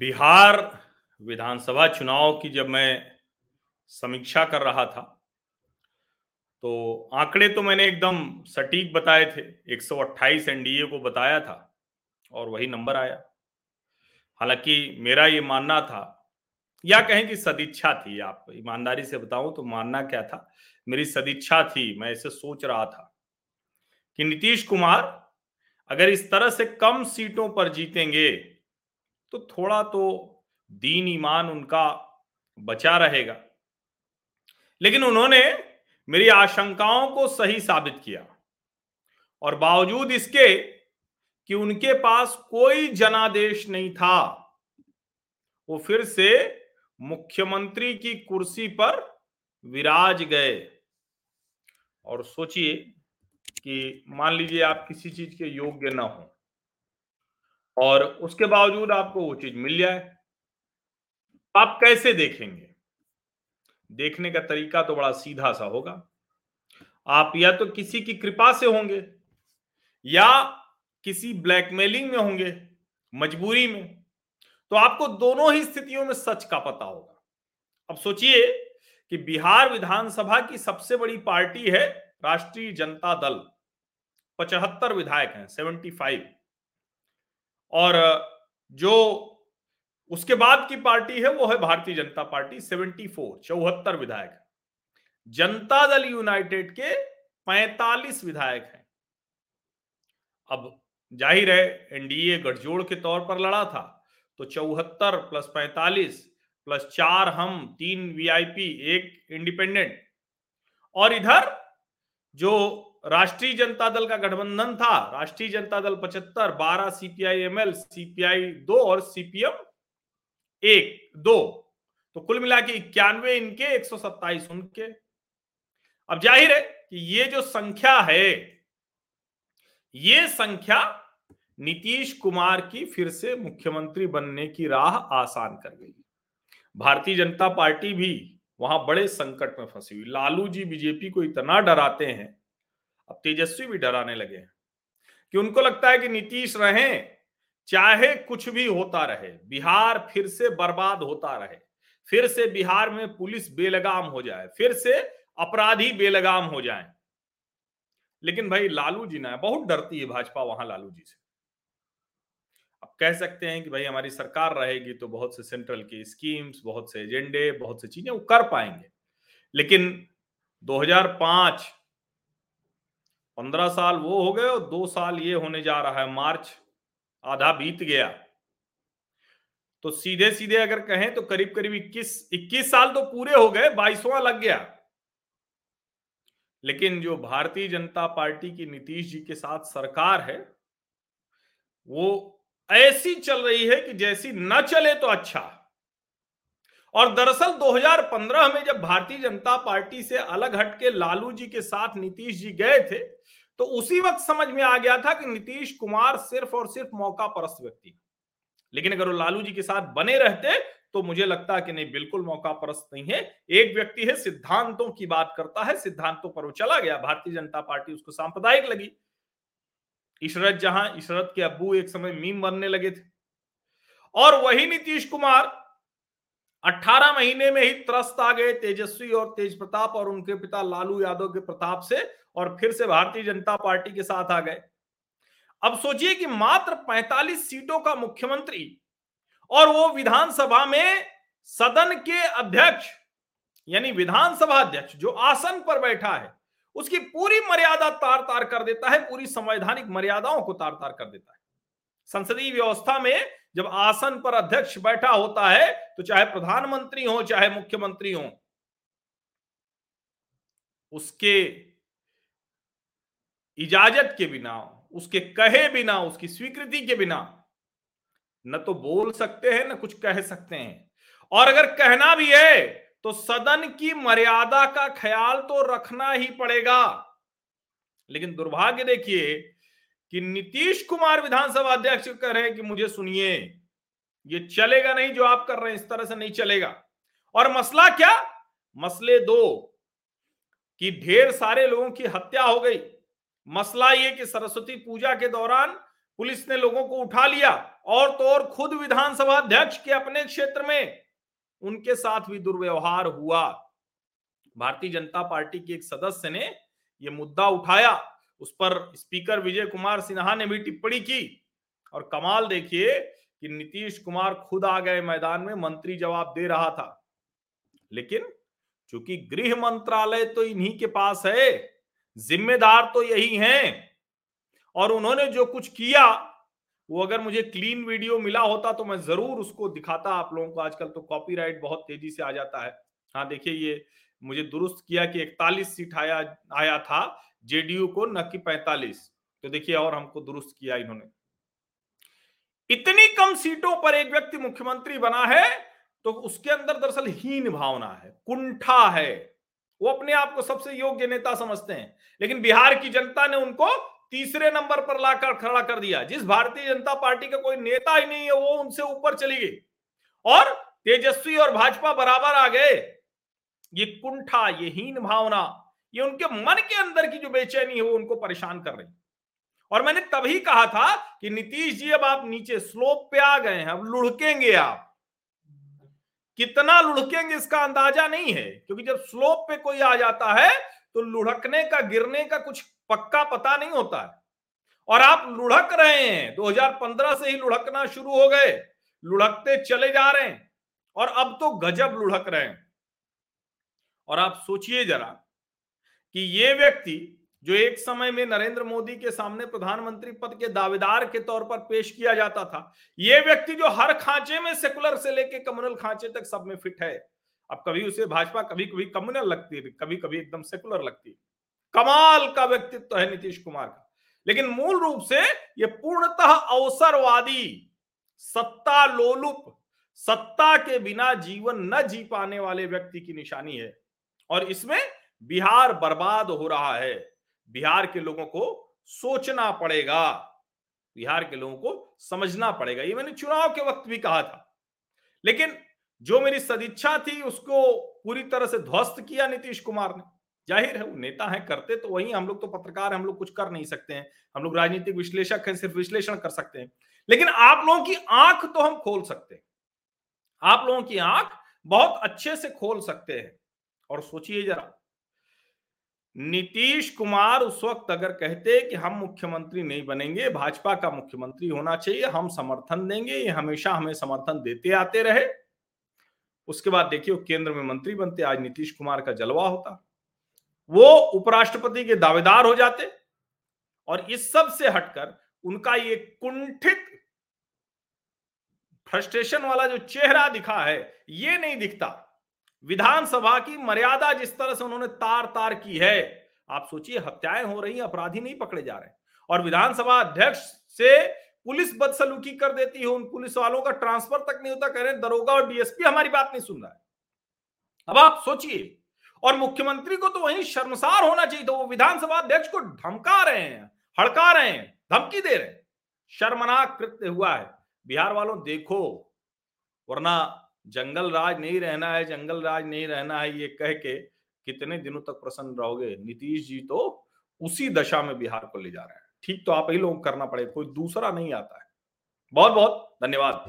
बिहार विधानसभा चुनाव की जब मैं समीक्षा कर रहा था तो आंकड़े तो मैंने एकदम सटीक बताए थे। 128 एनडीए को बताया था और वही नंबर आया। हालाँकि मेरा ये मानना था, या कहें कि सदिच्छा थी, आप ईमानदारी से बताऊँ तो मानना क्या था? मेरी सदिच्छा थी, मैं इसे सोच रहा था कि नीतीश कुमार अगर इस तरह से कम सीटों पर जीतेंगे तो थोड़ा तो दीन ईमान उनका बचा रहेगा। लेकिन उन्होंने मेरी आशंकाओं को सही साबित किया और बावजूद इसके कि उनके पास कोई जनादेश नहीं था, वो फिर से मुख्यमंत्री की कुर्सी पर विराज गए। और सोचिए कि मान लीजिए आप किसी चीज़ के योग्य ना हो। और उसके बावजूद आपको वो चीज़ मिल जाए। आप कैसे देखेंगे? देखने का तरीका तो बड़ा सीधा सा होगा। आप या तो किसी की कृपा से होंगे या किसी ब्लैकमेलिंग में होंगे, मजबूरी में तो आपको दोनों ही स्थितियों में सच का पता होगा। अब सोचिए कि बिहार विधानसभा की सबसे बड़ी पार्टी है राष्ट्रीय जनता दल, पचहत्तर विधायक हैं, सेवेंटी फाइव। और, जो उसके बाद की पार्टी है, वो है Bharatiya Janata party, seventy four, चौहत्तर विधायक जनता दल यूनाइटेड के पैंतालीस विधायक हैं। अब ज़ाहिर है, एनडीए गठजोड़ के तौर पर लड़ा था तो चौहत्तर प्लस पैंतालीस प्लस चार हम, तीन वीआईपी, एक इंडिपेंडेंट। और इधर, जो राष्ट्रीय जनता दल का गठबंधन था। राष्ट्रीय जनता दल पचहत्तर, बारह सीपीआई एमएल सीपीआई दो और सीपीएम एक, दो। तो कुल मिला के इक्यानवे इनके, एक सौ सत्ताईस उनके। अब ज़ाहिर है कि ये जो संख्या है, ये संख्या नीतीश कुमार की फिर से मुख्यमंत्री बनने की राह आसान कर गई। भारतीय जनता पार्टी भी वहाँ बड़े संकट में फंसी हुई। लालू जी, बीजेपी को इतना डराते हैं अब तेजस्वी भी डराने लगे हैं कि उनको लगता है कि नीतीश रहे, चाहे कुछ भी होता रहे, बिहार फिर से बर्बाद होता रहे, फिर से बिहार में पुलिस बेलगाम हो जाए, फिर से अपराधी बेलगाम हो जाए। लेकिन भाई लालू जी ना, बहुत डरती है भाजपा वहाँ लालू जी से। अब कह सकते हैं कि भाई हमारी सरकार रहेगी तो बहुत से सेंट्रल की स्कीम्स बहुत से एजेंडे बहुत से चीज़ें वो कर पाएँगे। लेकिन 2005 पंद्रह साल वो हो गए और दो साल ये होने जा रहा है, मार्च, आधा बीत गया। तो सीधे सीधे अगर कहें तो करीब करीब 21 21 साल तो पूरे हो गए, बाईसवा लग गया। लेकिन जो भारतीय जनता पार्टी की नीतीश जी के साथ सरकार है, वो ऐसी चल रही है कि जैसी न चले तो अच्छा। और दरअसल 2015 में जब भारतीय जनता पार्टी से अलग हटके लालू जी के साथ नीतीश जी गए थे तो उसी वक्त समझ में आ गया था कि नीतीश कुमार सिर्फ़ और सिर्फ़ मौका परस्त व्यक्ति लेकिन अगर वो लालू जी के साथ बने रहते तो मुझे लगता है कि नहीं, बिल्कुल मौका परस्त नहीं है। एक व्यक्ति है, सिद्धांतों की बात करता है, सिद्धांतों पर वो चला गया, भारतीय जनता पार्टी उसको सांप्रदायिक लगी। इशरत जहाँ, इशरत के अब्बू एक समय मीम बनने लगे थे। और वही नीतीश कुमार 18 महीने में ही त्रस्त आ गए तेजस्वी और तेज प्रताप और उनके पिता लालू यादव के प्रताप से और फिर से भारतीय जनता पार्टी के साथ आ गए। अब सोचिए कि मात्र 45 सीटों का मुख्यमंत्री और वो विधानसभा में सदन के अध्यक्ष, यानी विधानसभा अध्यक्ष जो आसन पर बैठा है, उसकी पूरी मर्यादा तार तार कर देता है, पूरी संवैधानिक मर्यादाओं को तार तार कर देता है। संसदीय व्यवस्था में जब आसन पर अध्यक्ष बैठा होता है तो चाहे प्रधानमंत्री हो, चाहे मुख्यमंत्री हो, उसके इजाज़त के बिना, उसके कहे बिना, उसकी स्वीकृति के बिना, न तो बोल सकते हैं, न कुछ कह सकते हैं। और अगर कहना भी है तो सदन की मर्यादा का ख्याल तो रखना ही पड़ेगा। लेकिन दुर्भाग्य देखिए कि नीतीश कुमार विधानसभा अध्यक्ष कह रहे कि मुझे सुनिए, ये चलेगा नहीं जो आप कर रहे हैं, इस तरह से नहीं चलेगा। और मसला क्या? मसले दो, कि ढेर सारे लोगों की हत्या हो गई। मसला ये कि सरस्वती पूजा के दौरान पुलिस ने लोगों को उठा लिया और तो और खुद विधानसभा अध्यक्ष के अपने क्षेत्र में उनके साथ भी दुर्व्यवहार हुआ। भारतीय जनता पार्टी के एक सदस्य ने यह मुद्दा उठाया। उस पर स्पीकर विजय कुमार सिन्हा ने भी टिप्पणी की। और कमाल देखिए कि नीतीश कुमार खुद आ गए मैदान में, मंत्री जवाब दे रहा था। लेकिन चूँकि गृह मंत्रालय तो इन्हीं के पास है, जिम्मेदार तो यही हैं। और उन्होंने जो कुछ किया, वो अगर मुझे क्लीन वीडियो मिला होता तो मैं ज़रूर उसको दिखाता। आप लोगों को आजकल तो कॉपीराइट बहुत तेज़ी से आ जाता है। हाँ देखिए, ये मुझे दुरुस्त किया कि 41 सीट आया आया था। जेडीयू को न कि 45 तो देखिए और हमको दुरुस्त किया इन्होंने। इतनी कम सीटों पर एक व्यक्ति मुख्यमंत्री बना है तो उसके अंदर दरअसल हीन भावना है, कुंठा है। वो अपने आप को सबसे योग्य नेता समझते हैं, लेकिन बिहार की जनता ने उनको तीसरे नंबर पर लाकर खड़ा कर दिया। जिस भारतीय जनता पार्टी का कोई नेता ही नहीं है, वो उनसे ऊपर चली गई। और तेजस्वी और भाजपा बराबर आ गए। ये कुंठा, ये हीन भावना ये उनके मन के अंदर की जो बेचैनी है वो उनको परेशान कर रही और मैंने तभी कहा था कि नीतीश जी, अब आप नीचे स्लोप पे आ गए हैं, अब लुढ़केंगे आप। कितना लुढ़केंगे इसका अंदाज़ा नहीं है, क्योंकि जब स्लोप पे कोई आ जाता है तो लुढ़कने का, गिरने का कुछ पक्का पता नहीं होता है। और आप लुढ़क रहे हैं 2015 से ही लुढ़कना शुरू हो गए, लुढ़कते चले जा रहे हैं, और अब तो गजब लुढ़क रहे हैं। और आप सोचिए जरा कि ये व्यक्ति जो एक समय में नरेंद्र मोदी के सामने प्रधानमंत्री पद के दावेदार के तौर पर पेश किया जाता था, ये व्यक्ति जो हर खांचे में सेकुलर से लेके कम्युनल खांचे तक सब में फिट है। अब कभी उसे भाजपा कभी कभी कम्युनल लगती है कभी कभी एकदम सेकुलर लगती है। कमाल का व्यक्तित्व तो है नीतीश कुमार का। लेकिन मूल रूप से ये पूर्णतः अवसरवादी, सत्ता लोलुप, सत्ता के बिना जीवन न जी पाने वाले व्यक्ति की निशानी है। और इसमें बिहार बर्बाद हो रहा है। बिहार के लोगों को सोचना पड़ेगा। बिहार के लोगों को समझना पड़ेगा। ये मैंने चुनाव के वक्त भी कहा था। लेकिन जो मेरी सदिच्छा थी, उसको पूरी तरह से ध्वस्त किया नीतीश कुमार ने। ज़ाहिर है, वो नेता है, करते तो वही हम लोग तो पत्रकार हम लोग कुछ कर नहीं सकते हैं। हम लोग राजनीतिक विश्लेषक हैं, सिर्फ़ विश्लेषण कर सकते हैं। लेकिन आप लोगों की आँख तो हम खोल सकते हैं। आप लोगों की आँख बहुत अच्छे से खोल सकते हैं। और सोचिए जरा नीतीश कुमार उस वक्त अगर कहते कि हम मुख्यमंत्री नहीं बनेंगे, भाजपा का मुख्यमंत्री होना चाहिए, हम समर्थन देंगे, ये हमेशा हमें समर्थन देते आते रहे। उसके बाद देखिए केंद्र में मंत्री बनते, आज नीतीश कुमार का जलवा होता। वो उपराष्ट्रपति के दावेदार हो जाते और इस सबसे हटकर उनका ये कुंठित फ्रस्ट्रेशन वाला जो चेहरा दिखा है, ये नहीं दिखता। विधानसभा की मर्यादा जिस तरह से उन्होंने तार तार की है, आप सोचिए, हत्याएँ हो रही अपराधी नहीं पकड़े जा रहे और विधानसभा अध्यक्ष से पुलिस बदसलूकी कर देती है, उन पुलिस वालों का ट्रांसफ़र तक नहीं होता, कह रहे दरोगा और डीएसपी हमारी बात नहीं सुन रहा है। अब आप सोचिए, और मुख्यमंत्री को तो वही शर्मसार होना चाहिए तो वो विधानसभा अध्यक्ष को धमका रहे हैं, हड़का रहे हैं, धमकी दे रहे हैं। शर्मनाक कृत्य हुआ है। बिहार वालों, देखो, वरना जंगल राज नहीं रहना है, जंगल राज नहीं रहना है, ये कह के कितने दिनों तक प्रसन्न रहोगे? नीतीश जी तो उसी दशा में बिहार को ले जा रहे हैं। ठीक तो आप ही लोग करना पड़ेगा, कोई दूसरा नहीं आता है। बहुत बहुत धन्यवाद।